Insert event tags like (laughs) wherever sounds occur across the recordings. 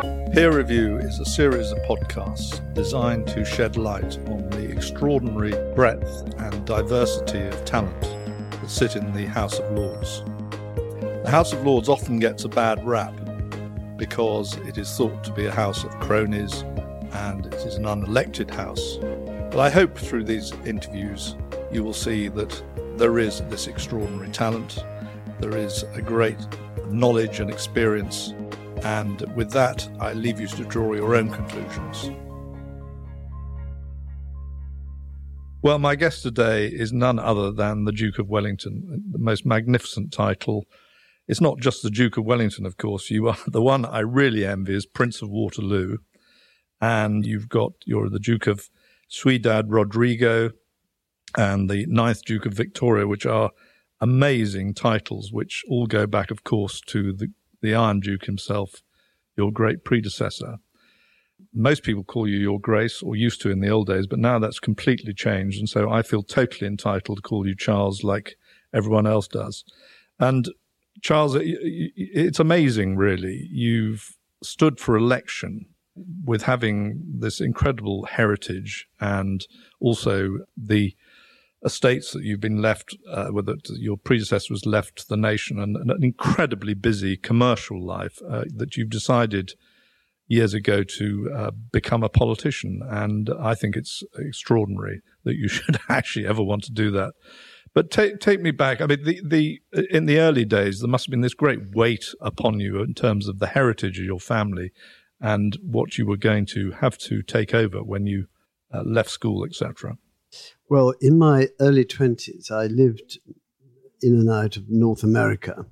Peer Review is a series of podcasts designed to shed light on the extraordinary breadth and diversity of talent that sit in the House of Lords. The House of Lords often gets a bad rap because it is thought to be a house of cronies and it is an unelected house. But I hope through these interviews you will see that there is this extraordinary talent, there is a great knowledge and experience and with that, I leave you to draw your own conclusions. Well, my guest today is none other than the Duke of Wellington, the most magnificent title. It's not just the Duke of Wellington, of course. You are the one I really envy is Prince of Waterloo, and you've got you're the Duke of Ciudad Rodrigo and the ninth Duke of Victoria, which are amazing titles, which all go back, of course, to the the Iron Duke himself, your great predecessor. Most people call you Your Grace, or used to in the old days, but now that's completely changed. And so I feel totally entitled to call you Charles like everyone else does. And Charles, it's amazing, really. You've stood for election with having this incredible heritage and also the estates that you've been left, uh, with it, your predecessor was left the nation, and, and an incredibly busy commercial life uh, that you've decided years ago to uh, become a politician. And I think it's extraordinary that you (laughs) should actually ever want to do that. But take take me back. I mean, the, the in the early days, there must have been this great weight upon you in terms of the heritage of your family and what you were going to have to take over when you uh, left school, etc. Well, in my early 20s, I lived in and out of North America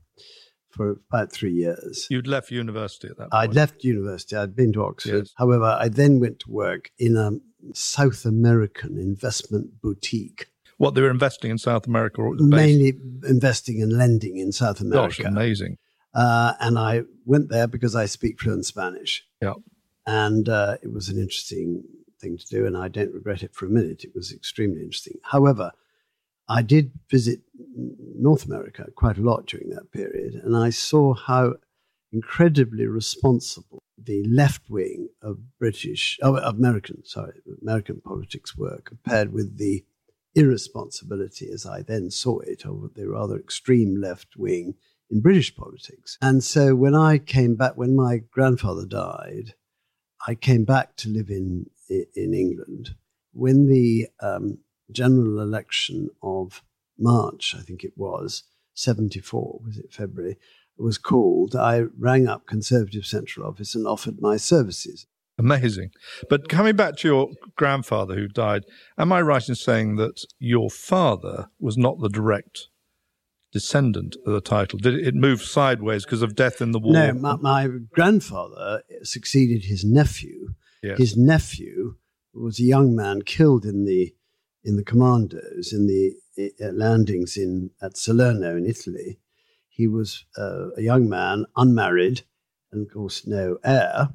for about three years. You'd left university at that point? I'd left university. I'd been to Oxford. Yes. However, I then went to work in a South American investment boutique. What, they were investing in South America? Or Mainly investing and lending in South America. Gosh, amazing. Uh, and I went there because I speak fluent Spanish. Yeah. And uh, it was an interesting thing to do, and I don't regret it for a minute. It was extremely interesting. However, I did visit North America quite a lot during that period, and I saw how incredibly responsible the left wing of British, oh, American, sorry, American politics were compared with the irresponsibility, as I then saw it, of the rather extreme left wing in British politics. And so when I came back, when my grandfather died, I came back to live in in England. When the um, general election of March, I think it was, 74, was it February, was called, I rang up Conservative Central Office and offered my services. Amazing. But coming back to your grandfather who died, am I right in saying that your father was not the direct descendant of the title? Did it, move sideways because of death in the war? No, my, my grandfather succeeded his nephew, Yes. His nephew was a young man killed in the in the commandos in the uh, landings in at Salerno in Italy. He was uh, a young man, unmarried, and of course no heir.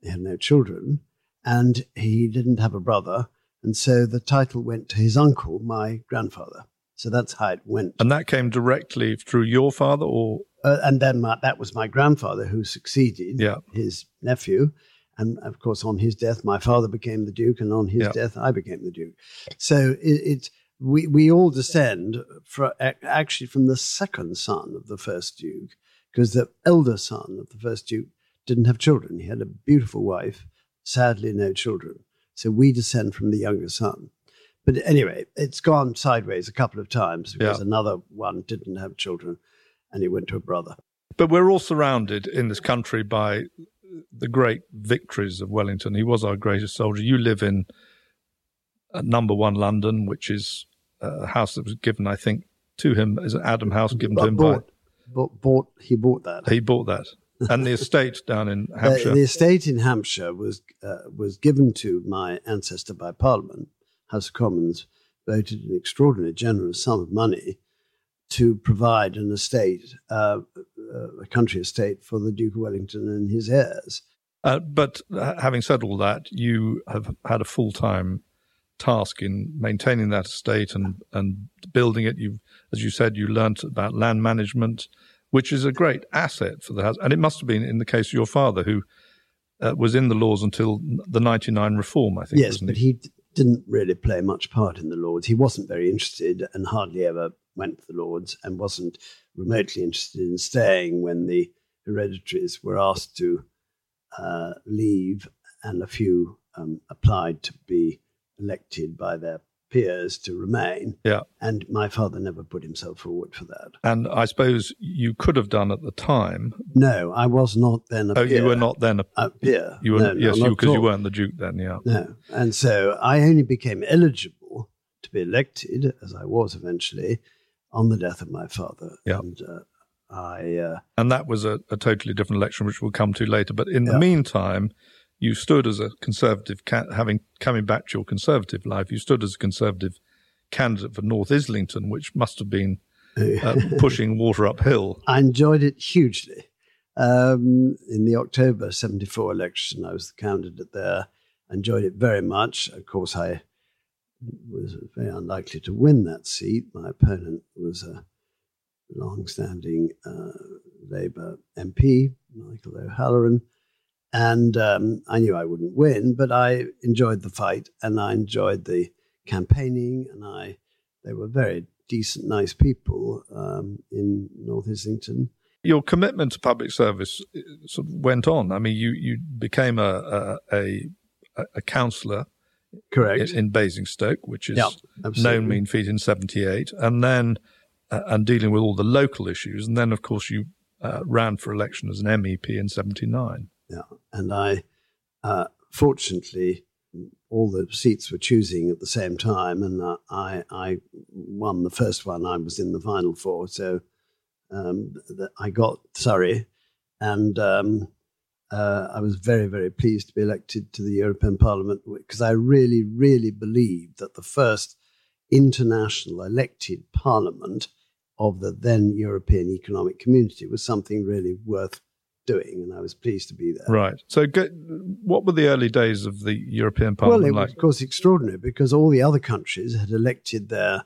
He had no children, and he didn't have a brother, and so the title went to his uncle, my grandfather. So that's how it went. And that came directly through your father, or uh, and then my, that was my grandfather who succeeded yeah. his nephew, and of course, on his death, my father became the Duke, and on his yep. death, I became the Duke. So it, it we, we all descend from, actually from the second son of the first Duke, because the elder son of the first Duke didn't have children. He had a beautiful wife, sadly, no children. So we descend from the younger son. But anyway, it's gone sideways a couple of times because yeah. another one didn't have children and he went to a brother. But we're all surrounded in this country by the great victories of Wellington. He was our greatest soldier. You live in uh, number one London, which is a house that was given, I think, to him as an Adam House given but to him bought, by. Bought, bought, he bought that. He bought that. And the estate down in (laughs) Hampshire. The, the estate in Hampshire was uh, was given to my ancestor by Parliament. House of Commons voted an extraordinary, generous sum of money to provide an estate, uh, a country estate for the Duke of Wellington and his heirs. Uh, but uh, having said all that, you have had a full time task in maintaining that estate and, and building it. You, as you said, you learnt about land management, which is a great asset for the house. And it must have been in the case of your father, who uh, was in the Lords until the 99 reform, I think. Yes, but he? he didn't really play much part in the Lords. He wasn't very interested and hardly ever went to the Lords and wasn't remotely interested in staying when the hereditaries were asked to uh, leave and a few um, applied to be elected by their peers to remain. Yeah. And my father never put himself forward for that. And I suppose you could have done at the time. No, I was not then a oh, peer. you were not then a, a peer. You were, no, yes, because you, you, weren't the Duke then, yeah. No. And so I only became eligible to be elected, as I was eventually, on the death of my father. Yeah. And uh, I. Uh, and that was a, a, totally different election, which we'll come to later. But in yeah. the meantime, you stood as a conservative, having coming back to your conservative life, you stood as a conservative candidate for North Islington, which must have been uh, (laughs) pushing water uphill. I enjoyed it hugely. Um, in the October 74 election, I was the candidate there. I enjoyed it very much. Of course, I was very unlikely to win that seat. My opponent was a long standing uh, Labour MP, Michael O'Halloran. And um, I knew I wouldn't win, but I enjoyed the fight and I enjoyed the campaigning. And I, they were very decent, nice people um, in North Islington. Your commitment to public service uh, sort of went on. I mean, you, you became a, a, a, a councillor correct. In, in Basingstoke, which is yep, known mean feat in '78, and then uh, and dealing with all the local issues, and then of course you uh, ran for election as an MEP in '79. Yeah, and I, uh, fortunately, all the seats were choosing at the same time, and uh, I I won the first one. I was in the final four, so um, I got Surrey, and um, uh, I was very very pleased to be elected to the European Parliament because I really really believed that the first international elected parliament of the then European Economic Community was something really worth doing, and I was pleased to be there. Right. So, what were the early days of the European Parliament well, it like? was, of course, extraordinary because all the other countries had elected their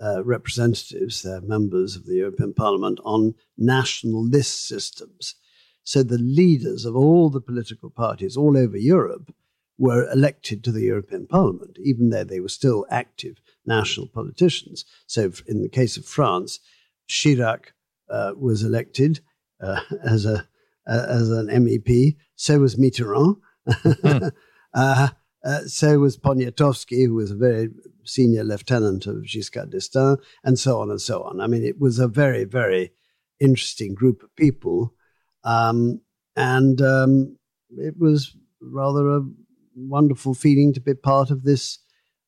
uh, representatives, their members of the European Parliament, on national list systems. So, the leaders of all the political parties all over Europe were elected to the European Parliament, even though they were still active national politicians. So, in the case of France, Chirac uh, was elected uh, (laughs) as a uh, as an MEP. So was Mitterrand. Mm. (laughs) uh, uh, so was Poniatowski, who was a very senior lieutenant of Giscard d'Estaing, and so on and so on. I mean, it was a very, very interesting group of people. Um, and um, it was rather a wonderful feeling to be part of this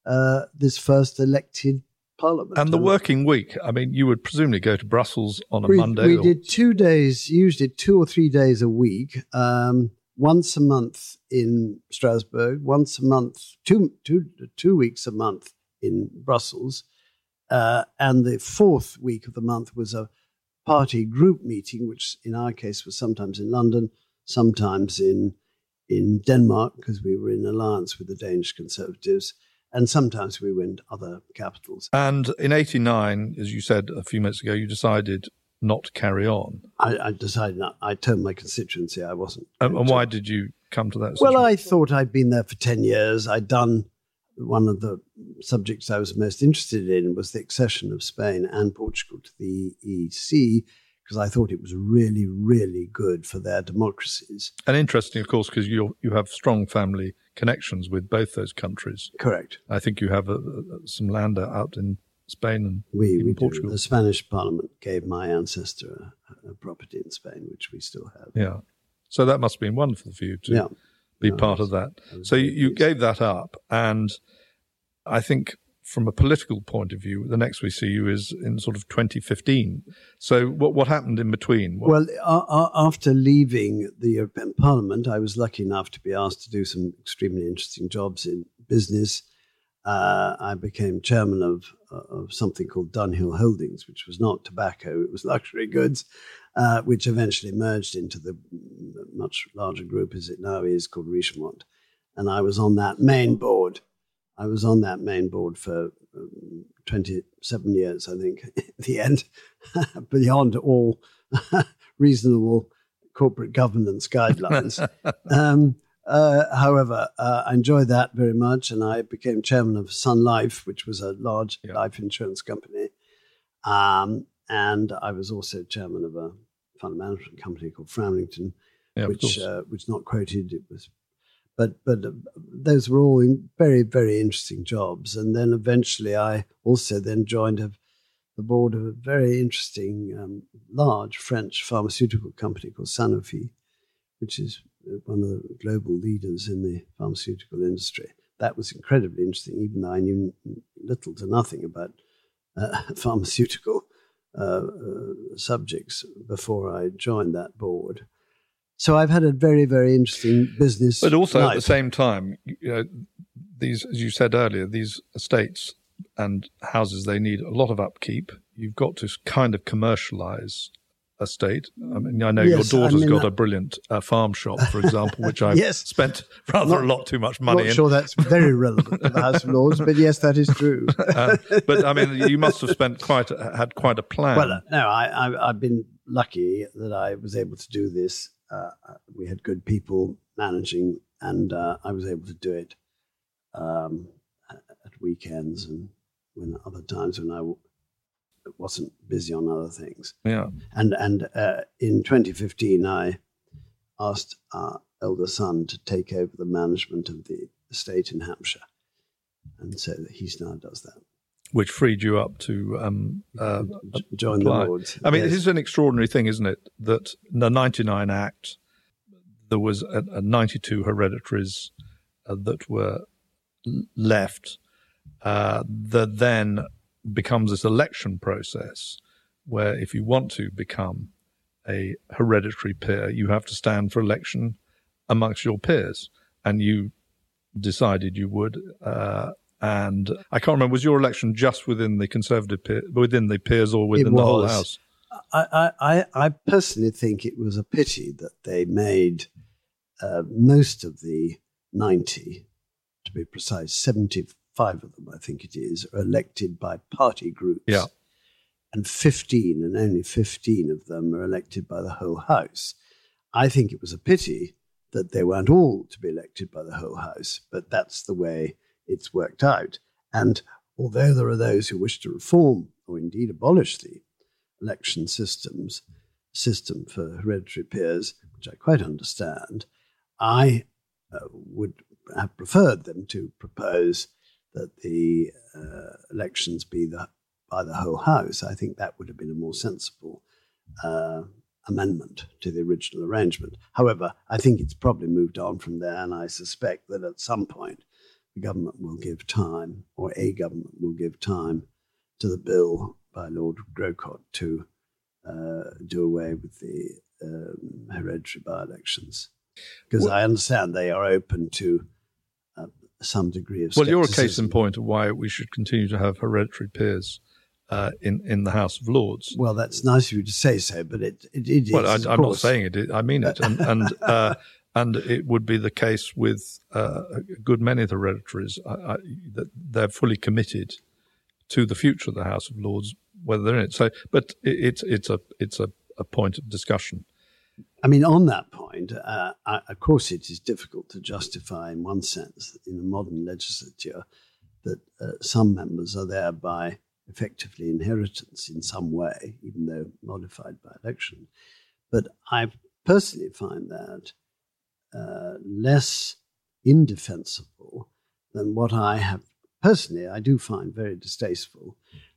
uh, this first elected Parliament. And the working week, I mean, you would presumably go to Brussels on a we, Monday. We or... did two days, usually two or three days a week, um, once a month in Strasbourg, once a month, two, two, two weeks a month in Brussels. Uh, and the fourth week of the month was a party group meeting, which in our case was sometimes in London, sometimes in in Denmark, because we were in alliance with the Danish Conservatives, and sometimes we went other capitals. And in '89, as you said a few minutes ago, you decided not to carry on. I, I decided not. I told my constituency I wasn't. And, and why did you come to that? Well, I thought I'd been there for ten years. I'd done one of the subjects I was most interested in was the accession of Spain and Portugal to the EC because I thought it was really, really good for their democracies. And interesting, of course, because you you have strong family connections with both those countries. Correct. I think you have a, a, some land out in Spain and we, we Portugal. Do. The Spanish Parliament gave my ancestor a, a, property in Spain, which we still have. Yeah. So that must have been wonderful for you to yeah. Be part of that. So you, you gave that up, and I think from a political point of view, the next we see you is in sort of 2015. So what what happened in between? What? Well, uh, after leaving the European Parliament, I was lucky enough to be asked to do some extremely interesting jobs in business. Uh, I became chairman of uh, of something called Dunhill Holdings, which was not tobacco; it was luxury goods, uh, which eventually merged into the much larger group as it now is called Richemont. And I was on that main board I was on that main board for um, 27 years, I think, at (laughs) the end, (laughs) beyond all (laughs) reasonable corporate governance guidelines. um, uh, however, uh, I enjoyed that very much, and I became chairman of Sun Life, which was a large yeah. life insurance company. Um, and I was also chairman of a fund management company called Framlington, yeah, which uh, which not quoted. It was, but but uh, those were all very very interesting jobs. And then eventually, I also then joined a, the board of a very interesting um, large French pharmaceutical company called Sanofi, which is uh, one of the global leaders in the pharmaceutical industry. That was incredibly interesting, even though I knew little to nothing about uh, (laughs) pharmaceutical uh, uh, subjects before I joined that board. So I've had a very, very interesting business. But also life. at the same time, you know, these, as you said earlier, these estates and houses, they need a lot of upkeep. You've got to kind of commercialize estate. I mean, I know yes, your daughter's I mean, got a brilliant uh, farm shop, for example, which I've (laughs) yes. spent rather not, a lot too much money not in. sure that's very relevant to the House of Lords, but yes, that is true. uh, (laughs) but I mean, you must have spent quite a, had quite a plan. Well, uh, no, I, have been lucky that I was able to do this. Uh, we had good people managing, and uh, I was able to do it um, at weekends and when other times when I wasn't busy on other things. Yeah. And and uh, in 2015, I asked our elder son to take over the management of the estate in Hampshire, and so he's now does that. Which freed you up to um, uh, join apply. the Lords. I mean, yes. it is an extraordinary thing, isn't it, that the 99 Act, there was a, a 92 hereditaries uh, that were left uh, that then becomes this election process where if you want to become a hereditary peer, you have to stand for election amongst your peers. And you decided you would. Uh, and I can't remember, was your election just within the Conservative peer, within the peers or within the whole House? I, I, I personally think it was a pity that they made uh, most of the 90, to be precise, 70 five of them, I think it is, are elected by party groups. Yeah. And 15, and only 15 of them are elected by the whole House. I think it was a pity that they weren't all to be elected by the whole House, but that's the way it's worked out. And although there are those who wish to reform or indeed abolish the election systems, system for hereditary peers, which I quite understand, I uh, would have preferred them to propose that the uh, elections be the, by the whole House, I think that would have been a more sensible uh, amendment to the original arrangement. However, I think it's probably moved on from there, and I suspect that at some point the government will give time, or a government will give time, to the bill by Lord Grocott to uh, do away with the um, hereditary by elections. Because I understand they are open to some degree of. Well, you're a case in point of why we should continue to have hereditary peers. Uh, in in the House of Lords. Well, that's nice of you to say so, but it it, it well, is. Well, I'm not saying it. I mean it, and and (laughs) uh, and it would be the case with uh, a good many of the hereditaries I, I, that they're fully committed to the future of the House of Lords, whether they're in it. So, but it, it's it's a it's a, a point of discussion. I mean, on that point, uh, I, of course, it is difficult to justify, in one sense, in a modern legislature, that uh, some members are there by effectively inheritance in some way, even though modified by election. But I personally find that uh, less indefensible than what I have personally, I do find very distasteful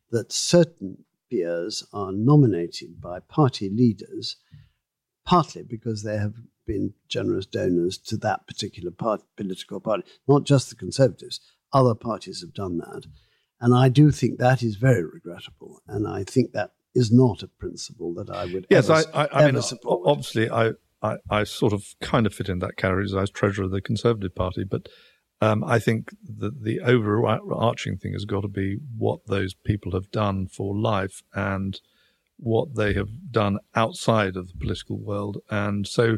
that certain peers are nominated by party leaders partly because they have been generous donors to that particular part, political party, not just the Conservatives. Other parties have done that. And I do think that is very regrettable. And I think that is not a principle that I would yes, ever, I, I, I mean, support. Obviously, I, I, I, sort of kind of fit in that category as I was treasurer of the Conservative Party. But um, I think that the overarching thing has got to be what those people have done for life and – what they have done outside of the political world. And so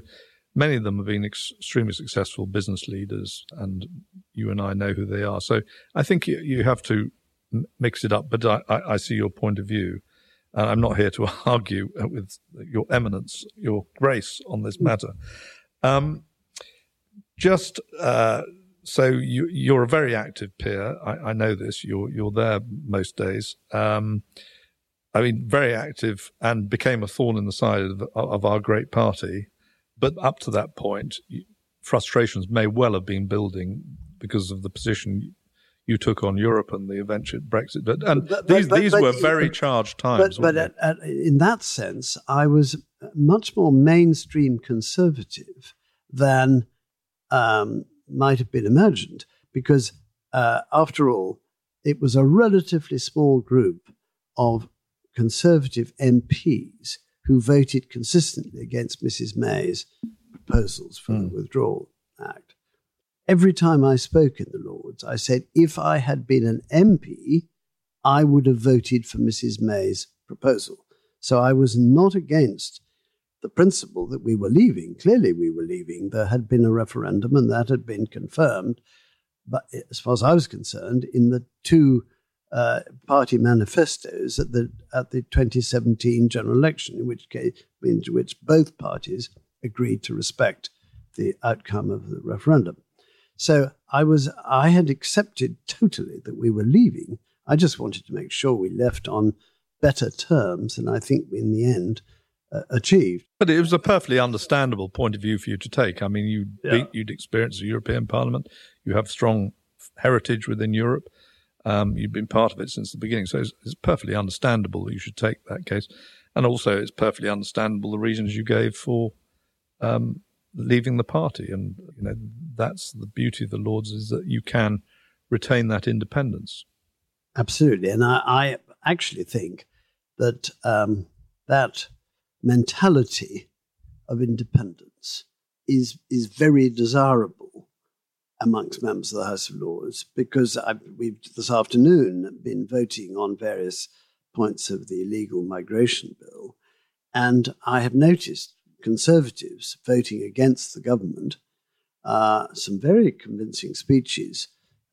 many of them have been ex- extremely successful business leaders, and you and I know who they are. So I think you, you have to mix it up. But I, I, I see your point of view. And I'm not here to (laughs) argue with your eminence, your grace on this matter. Um, just uh, so you, you're a very active peer. I, I, know this. You're you're there most days. Um, I mean, very active and became a thorn in the side of, of our great party. But up to that point, frustrations may well have been building because of the position you took on Europe and the eventual Brexit. But and but, these but, these but, were very charged times. But, at, at, in that sense, I was much more mainstream conservative than um, might have been imagined, because uh, after all, it was a relatively small group of conservative MPs who voted consistently against Mrs. May's proposals for mm. the Withdrawal Act. Every time I spoke in the Lords, I said, if I had been an MP, I would have voted for Mrs. May's proposal. So I was not against the principle that we were leaving. Clearly, we were leaving. There had been a referendum and that had been confirmed. But as far as I was concerned, in the two uh, party manifestos at the at the 2017 general election, in which case, in which both parties agreed to respect the outcome of the referendum. So I was I had accepted totally that we were leaving. I just wanted to make sure we left on better terms, and I think in the end uh, achieved. But it was a perfectly understandable point of view for you to take. I mean, you yeah. you'd experienced the European Parliament. You have strong heritage within Europe. Um, you've been part of it since the beginning, so it's, it's perfectly understandable that you should take that case. And also, it's perfectly understandable the reasons you gave for um, leaving the party. And you know that's the beauty of the Lords is that you can retain that independence. Absolutely, and I, I actually think that um, that mentality of independence is is very desirable amongst members of the House of Lords because I, we've this afternoon been voting on various points of the illegal migration bill, and I have noticed Conservatives voting against the government. Uh, some very convincing speeches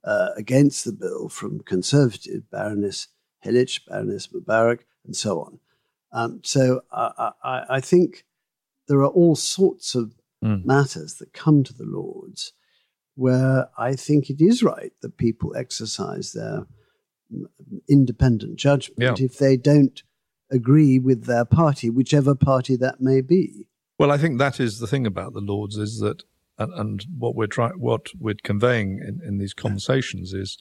uh, against the bill from Conservative Baroness Helic, Baroness Mobarik, and so on. Um, so I, I, I, think there are all sorts of mm. matters that come to the Lords where I think it is right that people exercise their independent judgment yeah. if they don't agree with their party, whichever party that may be. Well, I think that is the thing about the Lords is that, and, and what we're trying, what we're conveying in, in these conversations is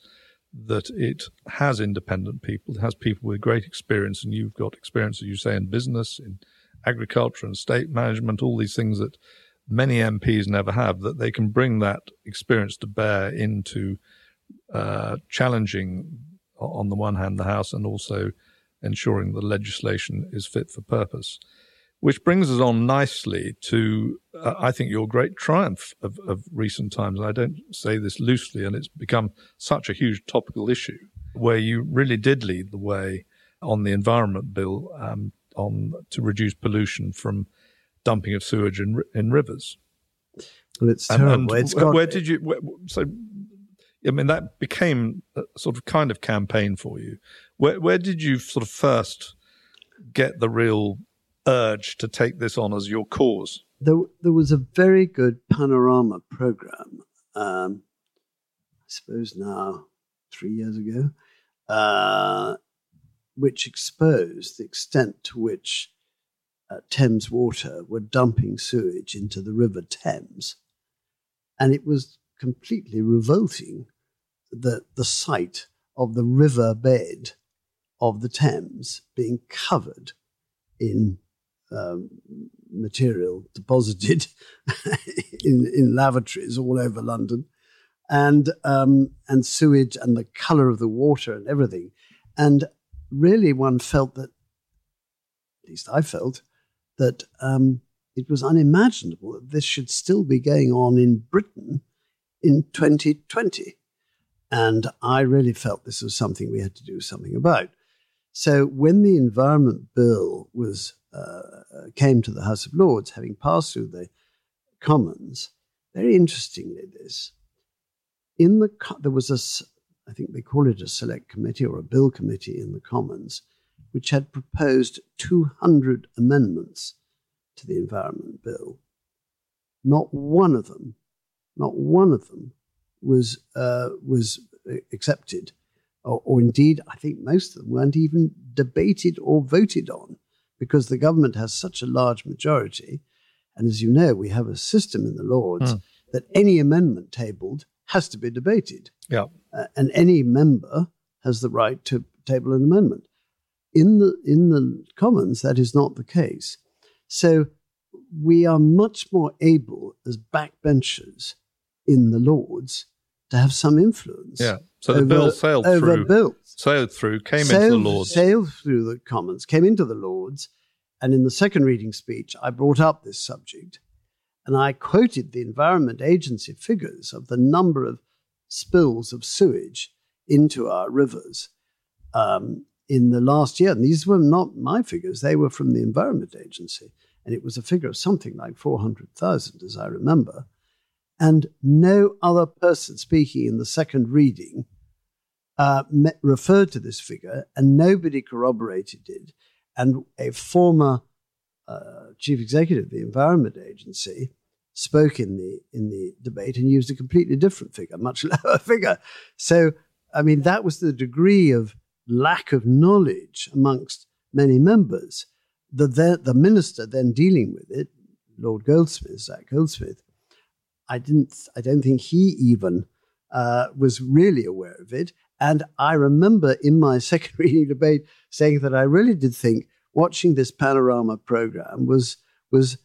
that it has independent people, it has people with great experience, and you've got experience, as you say, in business, in agriculture and state management, all these things that many MPs never have, that they can bring that experience to bear into uh, challenging, on the one hand, the House and also ensuring the legislation is fit for purpose. Which brings us on nicely to, uh, I think, your great triumph of, of recent times. I don't say this loosely, and it's become such a huge topical issue where you really did lead the way on the environment bill um, on to reduce pollution from dumping of sewage in in rivers. Well, it's terrible. And, and got, where did you? Where, so, I mean, that became a sort of kind of campaign for you. Where where did you sort of first get the real urge to take this on as your cause? There, there was a very good panorama program. Um, I suppose now three years ago, uh, which exposed the extent to which uh, Thames Water were dumping sewage into the River Thames. And it was completely revolting that the sight of the river bed of the Thames being covered in um, material deposited (laughs) in, in lavatories all over London, and um, and sewage and the colour of the water and everything, and really one felt that, at least I felt, that um, it was unimaginable that this should still be going on in Britain in 2020. And I really felt this was something we had to do something about. So when the Environment Bill was uh, came to the House of Lords, having passed through the Commons, very interestingly, this in the there was a I think they call it a select committee or a bill committee in the Commons, which had proposed 200 amendments to the Environment Bill. Not one of them, not one of them was, uh, was accepted. Or, or indeed, I think most of them weren't even debated or voted on because the government has such a large majority. And as you know, we have a system in the Lords mm. that any amendment tabled has to be debated. Yeah. Uh, and any member has the right to table an amendment. In the in the Commons, that is not the case. So we are much more able as backbenchers in the Lords to have some influence. Yeah. So the over, bill sailed through. Bills. Sailed through, came sailed, into the Lords. Sailed through the Commons, came into the Lords, and in the second reading speech, I brought up this subject, and I quoted the Environment Agency figures of the number of spills of sewage into our rivers um, in the last year. And these were not my figures, they were from the Environment Agency. And it was a figure of something like 400,000, as I remember. And no other person speaking in the second reading uh, met, referred to this figure, and nobody corroborated it. And a former uh, chief executive of the Environment Agency spoke in the in the debate and used a completely different figure, much (laughs) lower figure. So, I mean, that was the degree of lack of knowledge amongst many members. The the, the minister then dealing with it, Lord Goldsmith, Zac Goldsmith, I didn't. I don't think he even uh, was really aware of it. And I remember in my (laughs) second reading debate saying that I really did think watching this panorama program was was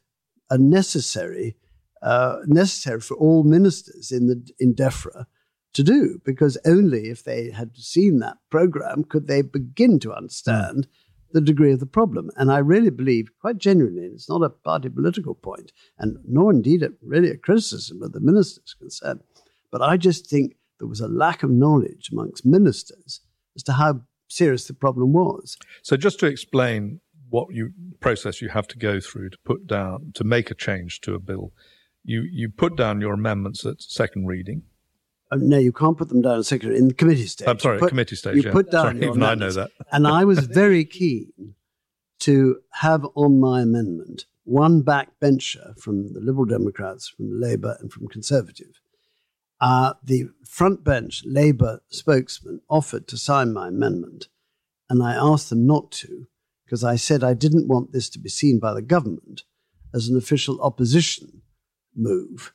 a necessary uh, necessary for all ministers in the in DEFRA to do, because only if they had seen that program could they begin to understand the degree of the problem. And I really believe, quite genuinely, and it's not a party political point, and nor indeed a, really a criticism of the ministers concerned, but I just think there was a lack of knowledge amongst ministers as to how serious the problem was. So, just to explain what you process you have to go through to put down to make a change to a bill you you put down your amendments at second reading. Uh, no, you can't put them down at second in the committee stage. I'm sorry, put, committee stage. You yeah. put down sorry, even I know that. and I was very keen to have on my amendment one backbencher from the Liberal Democrats, from Labour, and from Conservative. Uh, the front bench Labour spokesman offered to sign my amendment, and I asked them not to because I said I didn't want this to be seen by the government as an official opposition move.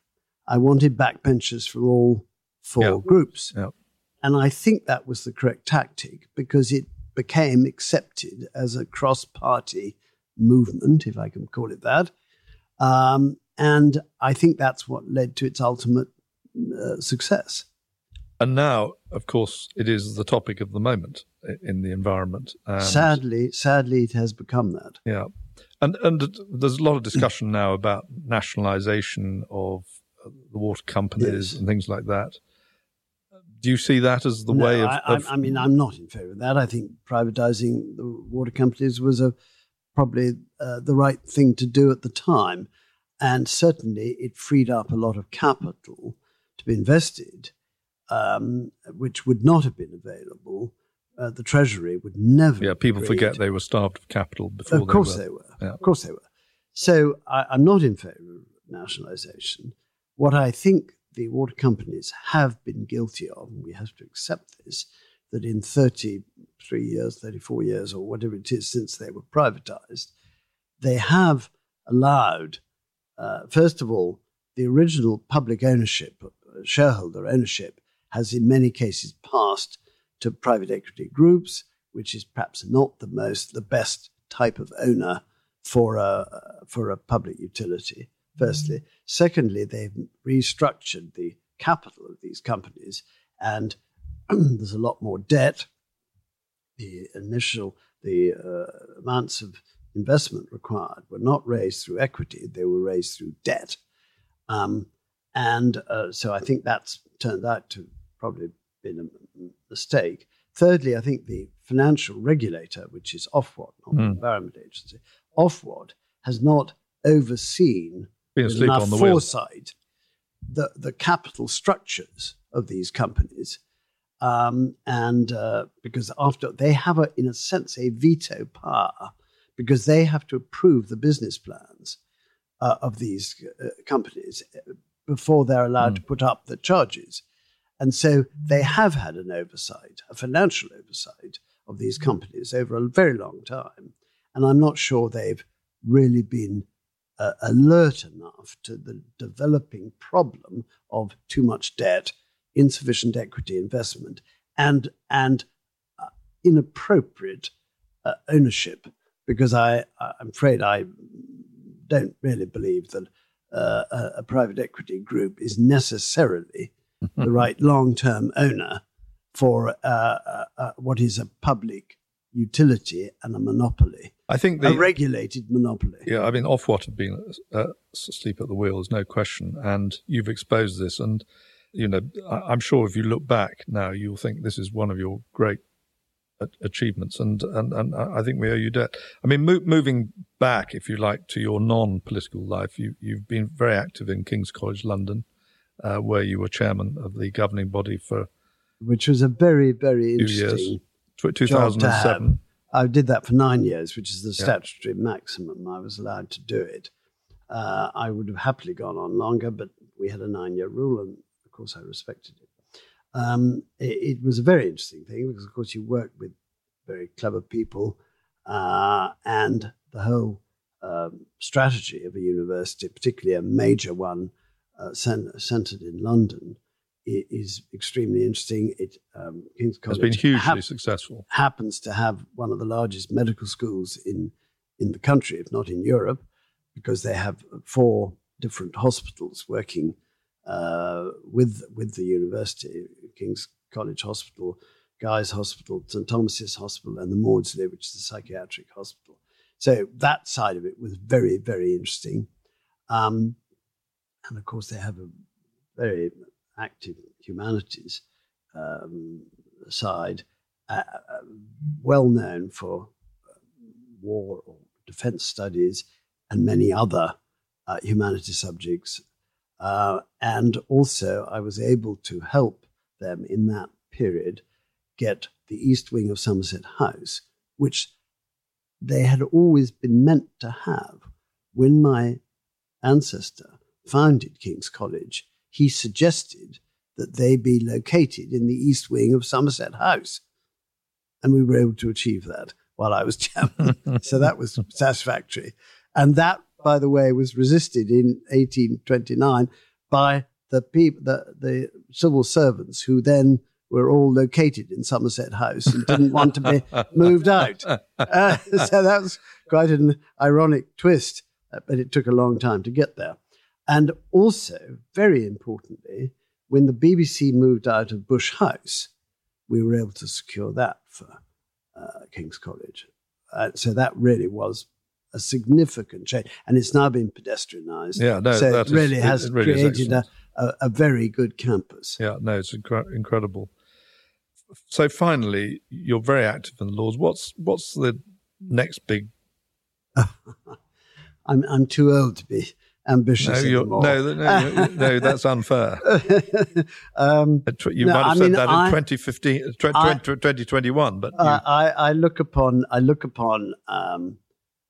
I wanted backbenchers from all four yep. groups. And I think that was the correct tactic because it became accepted as a cross party movement, if I can call it that. Um, and I think that's what led to its ultimate uh, success. And now, of course, it is the topic of the moment in the environment. Sadly, sadly, it has become that. Yeah. And and there's a lot of discussion now about nationalisation of the water companies yes. and things like that. Do you see that as the no, way of, I, of, I, mean, I'm not in favour of that. I think privatising the water companies was a probably uh, the right thing to do at the time, and certainly it freed up a lot of capital to be invested, um, which would not have been available uh, the Treasury would never. Yeah, people forget they were starved of capital before. Of course they were. They were. Yeah. Of course they were. So I, I'm not in favour of nationalisation. What I think the water companies have been guilty of, and we have to accept this, that in 33 years, 34 years, or whatever it is since they were privatised, they have allowed, uh, first of all, the original public ownership, shareholder ownership, has in many cases passed to private equity groups, which is perhaps not the most, the best type of owner for a, for a public utility, firstly. Secondly, they've restructured the capital of these companies, and (clears throat) there's a lot more debt. The initial, the uh, amounts of investment required were not raised through equity, they were raised through debt. Um, and uh, so I think that's turned out to probably been a mistake. Thirdly, I think the financial regulator, which is Ofwat, not mm. the Environment Agency, Ofwat has not overseen enough foresight the, the capital structures of these companies Um, and uh, because after they have, a, in a sense, a veto power because they have to approve the business plans uh, of these uh, companies uh, before they're allowed mm. to put up the charges. And so they have had an oversight, a financial oversight of these companies over a very long time. And I'm not sure they've really been uh, alert enough to the developing problem of too much debt, insufficient equity investment, and, and uh, inappropriate uh, ownership. Because I, I'm afraid I don't really believe that uh, a, a, private equity group is necessarily the (laughs) right long term owner for uh, uh, uh, what is a public utility and a monopoly. I think the, a regulated monopoly. Yeah, I mean, Ofwat have been uh, asleep at the wheel, there's no question. And you've exposed this. And, you know, I'm sure if you look back now, you'll think this is one of your great achievements, and, and, and I think we owe you debt. I mean, mo- moving back, if you like, to your non-political life, you, you've been very active in King's College London, uh, where you were chairman of the governing body for which was a very very interesting. 2007. I did that for nine years, which is the statutory yeah. maximum. I was allowed to do it. Uh, I would have happily gone on longer, but we had a nine-year rule, and of course I respected it um, it, it, was a very interesting thing because, of course, you work with very clever people, uh, and the whole um, strategy of a university, particularly a major one uh, centered in London, is extremely interesting. It um, King's College has been hugely hap- successful. Happens to have one of the largest medical schools in in the country, if not in Europe, because they have four different hospitals working uh, with with the university, King's College Hospital, Guy's Hospital, St Thomas's Hospital, and the Maudsley, which is a psychiatric hospital. So that side of it was very very interesting, um, and of course they have a very active humanities um, side, uh, well known for war or defense studies and many other uh, humanities subjects uh, and also, I was able to help them in that period get the east wing of Somerset House, which they had always been meant to have. When my ancestor founded King's College, he suggested that they be located in the east wing of Somerset House. And we were able to achieve that while I was (laughs) chairman. so that was satisfactory. And that by the way, was resisted in 1829 by the people, the, the civil servants who then were all located in Somerset House and didn't want to be (laughs) moved out. Uh, (laughs) so that was quite an ironic twist, but it took a long time to get there. And also, very importantly, when the BBC moved out of Bush House, we were able to secure that for uh, King's College. Uh, so that really was a significant change, and it's now been pedestrianised. Yeah, no, so it really is, has it really created a, a, a, very good campus. Yeah, no, it's incre- incredible. So finally, you're very active in the Lords. What's what's the next big? (laughs) I'm I'm too old to be ambitious no. No, no, no, that's unfair. (laughs) um, you no, might have I said mean, that I, in 2015, 2021, but you... I, I look upon I look upon um,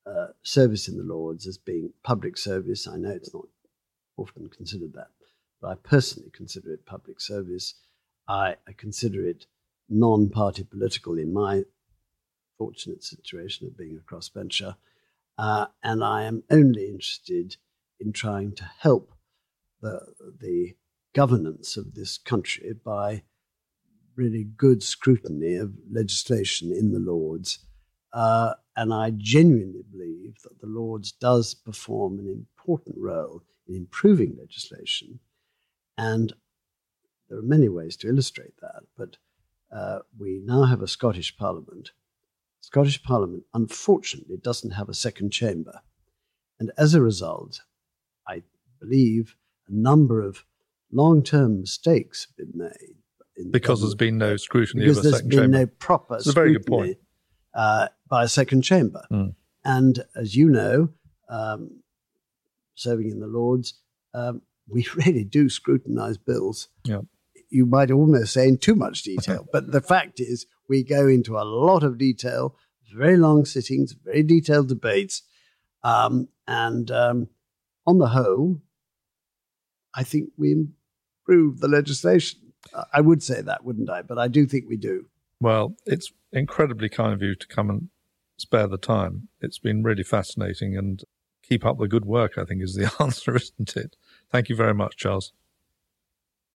uh, service in the Lords as being public service. I know it's not often considered that, but I personally consider it public service. I, I consider it non party political in my fortunate situation of being a crossbencher. Uh, and I am only interested in trying to help the, the governance of this country by really good scrutiny of legislation in the Lords uh, and I genuinely believe that the Lords does perform an important role in improving legislation. And there are many ways to illustrate that, but uh, we now have a Scottish Parliament. Scottish Parliament, unfortunately, doesn't have a second chamber. And as a result, I believe a number of long term mistakes have been made. because there's been no scrutiny because of a second chamber. There's been no proper It's a very good point. Uh, by a second chamber. Mm. And as you know, um, serving in the Lords, um, we (laughs) really do scrutinize bills yeah. you might almost say in too much detail. (laughs) but the fact is, we go into a lot of detail, very long sittings, very detailed debates. Um, and um, on the whole, I think we improve the legislation. I would say that, wouldn't I? But I do think we do. Well, it's incredibly kind of you to come and spare the time. It's been really fascinating and keep up the good work, I think is the (laughs) answer, isn't it? Thank you very much, Charles.